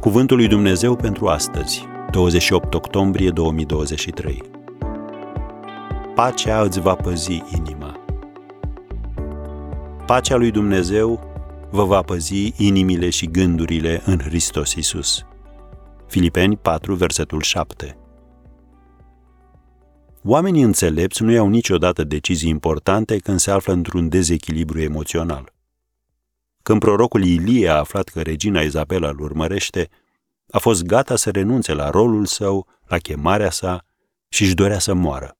Cuvântul lui Dumnezeu pentru astăzi, 28 octombrie 2023. Pacea îți va păzi inima. Pacea lui Dumnezeu vă va păzi inimile și gândurile în Hristos Isus. Filipeni 4, versetul 7. Oamenii înțelepți nu iau niciodată decizii importante când se află într-un dezechilibru emoțional. Când prorocul Ilie a aflat că regina Izabela îl urmărește, a fost gata să renunțe la rolul său, la chemarea sa și își dorea să moară.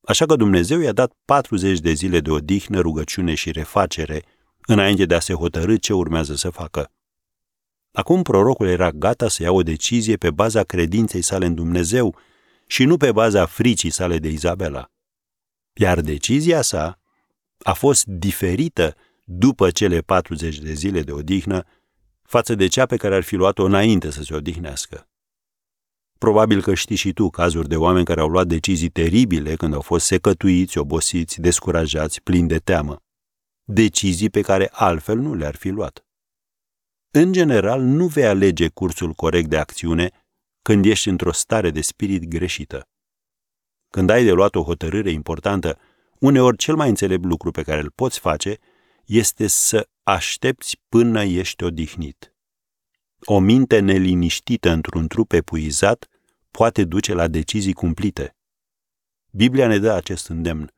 Așa că Dumnezeu i-a dat 40 de zile de odihnă, rugăciune și refacere, înainte de a se hotărâ ce urmează să facă. Acum prorocul era gata să ia o decizie pe baza credinței sale în Dumnezeu și nu pe baza fricii sale de Izabela. Iar decizia sa a fost diferită după cele 40 de zile de odihnă față de cea pe care ar fi luat-o înainte să se odihnească. Probabil că știi și tu cazuri de oameni care au luat decizii teribile când au fost secătuiți, obosiți, descurajați, plini de teamă. Decizii pe care altfel nu le-ar fi luat. În general, nu vei alege cursul corect de acțiune când ești într-o stare de spirit greșită. Când ai de luat o hotărâre importantă, uneori cel mai înțelept lucru pe care îl poți face este să aștepți până ești odihnit. O minte neliniștită într-un trup epuizat poate duce la decizii cumplite. Biblia ne dă acest îndemn.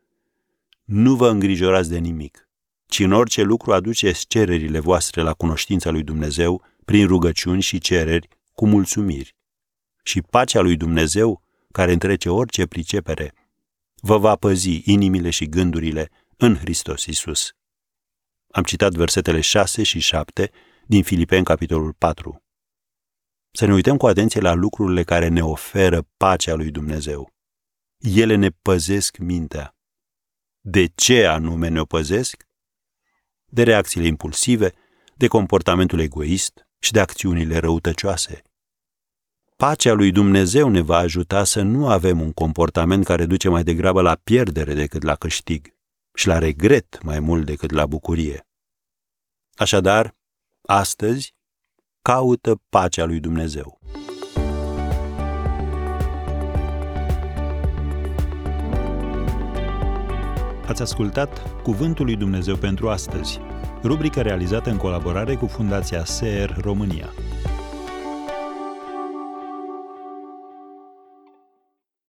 Nu vă îngrijorați de nimic, ci în orice lucru aduceți cererile voastre la cunoștința lui Dumnezeu prin rugăciuni și cereri cu mulțumiri. Și pacea lui Dumnezeu, care întrece orice pricepere, vă va păzi inimile și gândurile în Hristos Isus. Am citat versetele 6 și 7 din Filipeni, capitolul 4. Să ne uităm cu atenție la lucrurile care ne oferă pacea lui Dumnezeu. Ele ne păzesc mintea. De ce anume ne o păzesc? De reacțiile impulsive, de comportamentul egoist și de acțiunile răutăcioase. Pacea lui Dumnezeu ne va ajuta să nu avem un comportament care duce mai degrabă la pierdere decât la câștig și la regret mai mult decât la bucurie. Așadar, astăzi, caută pacea lui Dumnezeu. Ați ascultat Cuvântul lui Dumnezeu pentru astăzi, rubrica realizată în colaborare cu Fundația SER România.